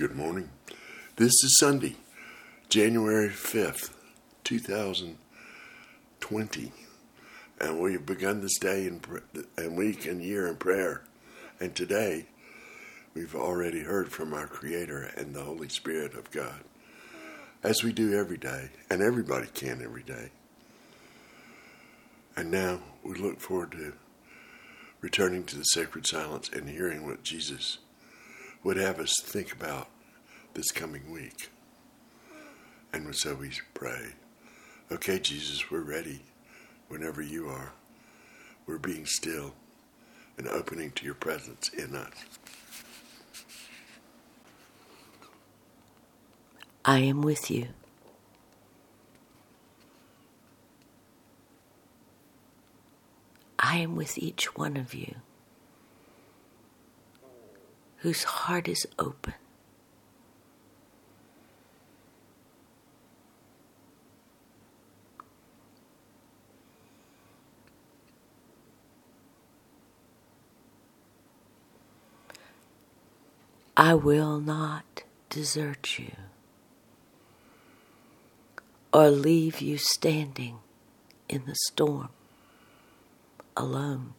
Good morning. This is Sunday, January 5th, 2020. And we've begun this day and week and year in prayer. And today, we've already heard from our Creator and the Holy Spirit of God, as we do every day, and everybody can every day. And now we look forward to returning to the sacred silence and hearing what Jesus would have us think about this coming week. And so we pray, okay, Jesus, we're ready whenever you are. We're being still and opening to your presence in us. I am with you. I am with each one of you whose heart is open. I will not desert you or leave you standing in the storm alone.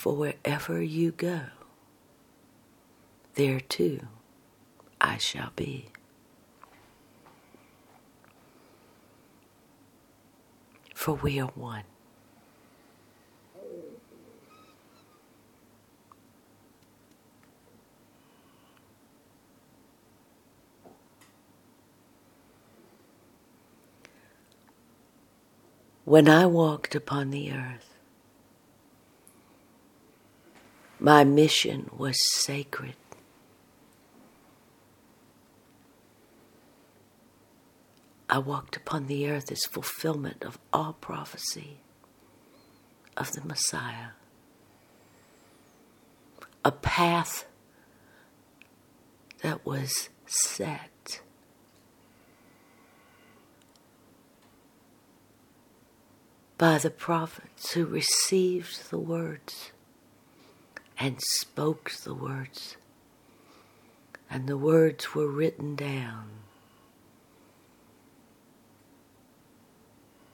For wherever you go, there too I shall be. For we are one. When I walked upon the earth, my mission was sacred. I walked upon the earth as fulfillment of all prophecy of the Messiah. A path that was set by the prophets who received the words and spoke the words, and the words were written down,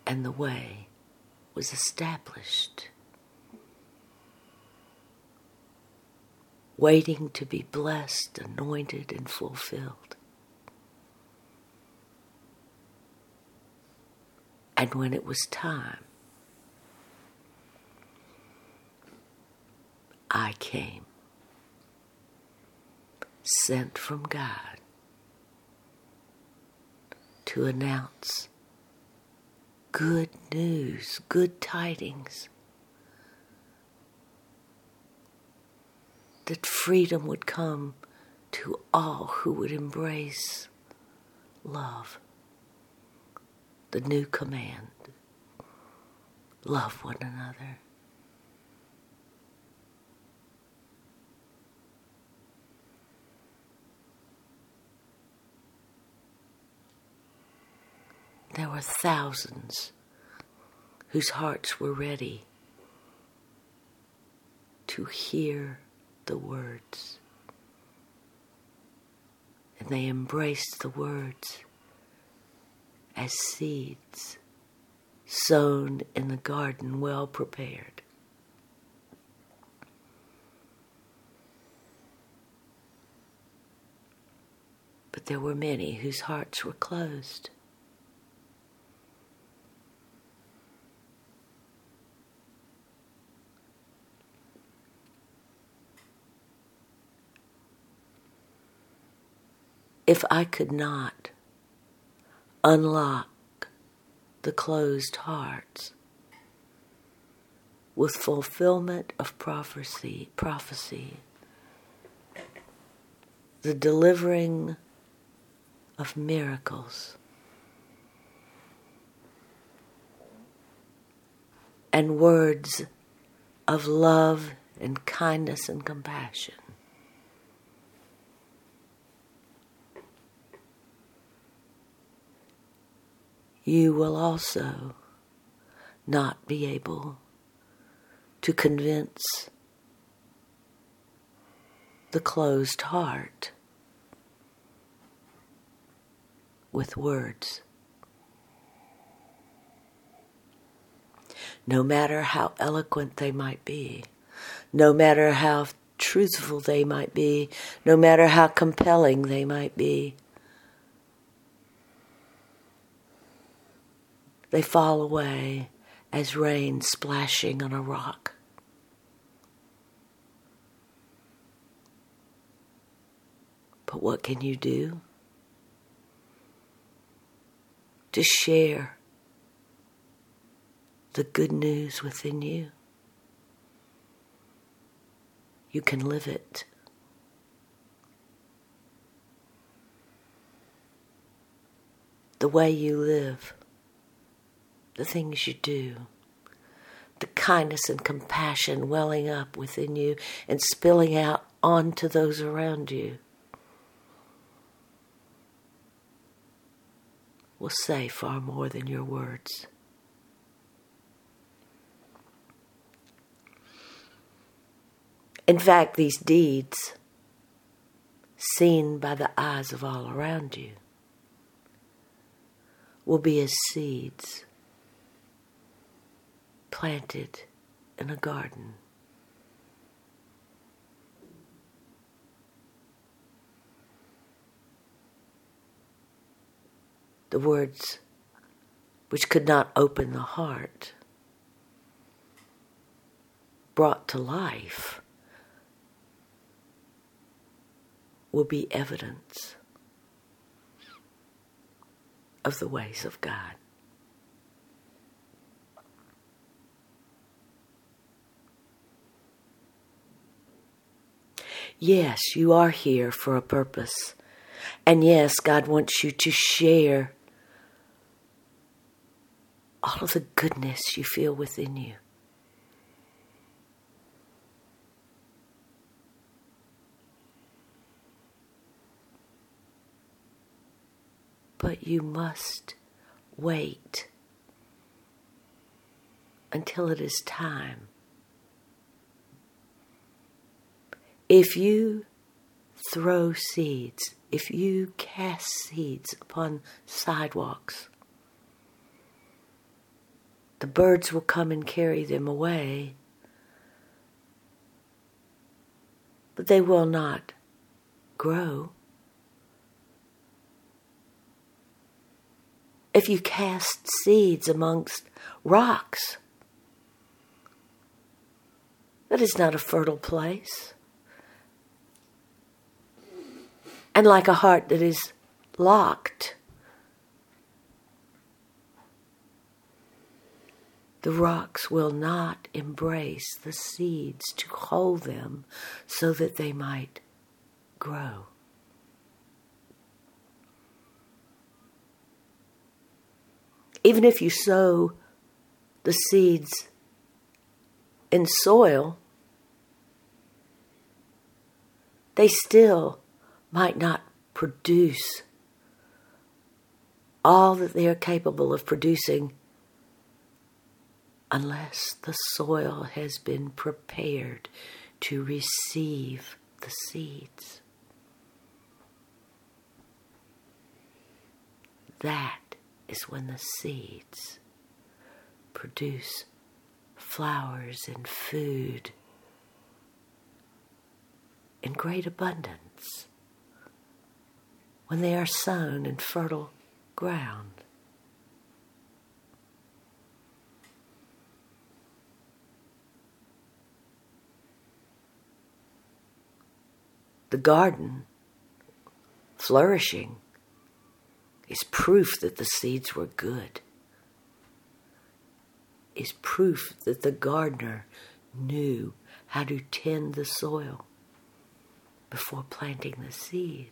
and the way was established, waiting to be blessed, anointed, and fulfilled. And when it was time, I came, sent from God to announce good news, good tidings. That freedom would come to all who would embrace love. The new command love one another. There were thousands whose hearts were ready to hear the words. And they embraced the words as seeds sown in the garden well prepared. But there were many whose hearts were closed. If I could not unlock the closed hearts with fulfillment of prophecy, prophecy, the delivering of miracles, and words of love and kindness and compassion. You will also not be able to convince the closed heart with words. No matter how eloquent they might be, no matter how truthful they might be, no matter how compelling they might be, they fall away as rain splashing on a rock. But what can you do? To share the good news within you. You can live it. The way you live, the things you do, the kindness and compassion welling up within you and spilling out onto those around you. will say far more than your words. In fact, these deeds, seen by the eyes of all around you, will be as seeds planted in a garden. the words which could not open the heart, brought to life, will be evidence of the ways of God. Yes, you are here for a purpose. And yes, God wants you to share all of the goodness you feel within you. But you must wait until it is time. If you throw seeds, if you cast seeds upon sidewalks, the birds will come and carry them away, but they will not grow. If you cast seeds amongst rocks, that is not a fertile place. And like a heart that is locked, The rocks will not embrace the seeds to hold them so that they might grow. Even if you sow the seeds in soil, they still might not produce all that they are capable of producing unless the soil has been prepared to receive the seeds. That is when the seeds produce flowers and food in great abundance when they are sown in fertile ground. the garden flourishing is proof that the seeds were good, is proof that the gardener knew how to tend the soil before planting the seed.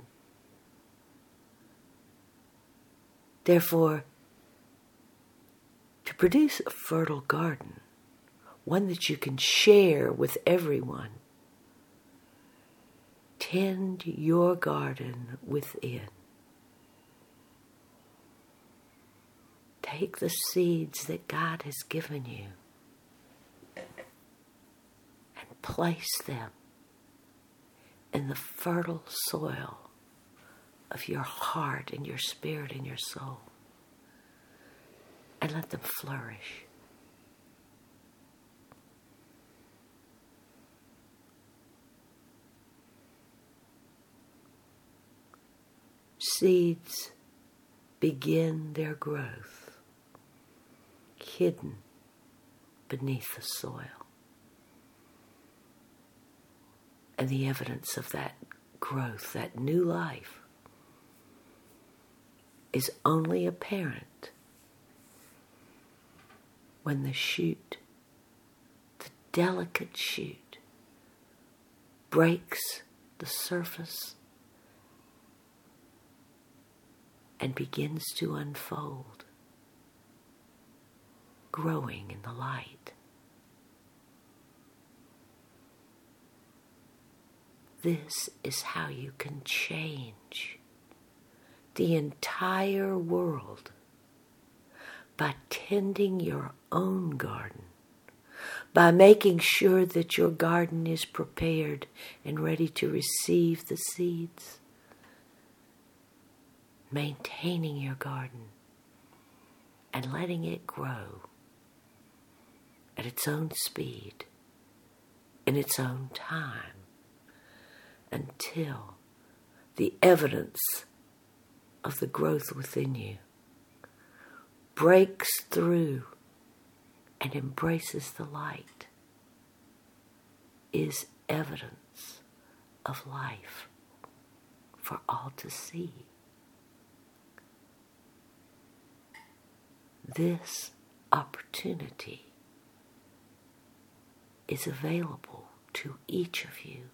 Therefore, to produce a fertile garden, one that you can share with everyone, tend your garden within. Take the seeds that God has given you and place them in the fertile soil of your heart and your spirit and your soul and let them flourish. Seeds begin their growth hidden beneath the soil. And the evidence of that growth, that new life, is only apparent when the shoot, the delicate shoot, breaks the surface and begins to unfold, growing in the light. This is how you can change the entire world by tending your own garden, by making sure that your garden is prepared and ready to receive the seeds, maintaining your garden and letting it grow at its own speed, in its own time, until the evidence of the growth within you breaks through and embraces the light is evidence of life for all to see. This opportunity is available to each of you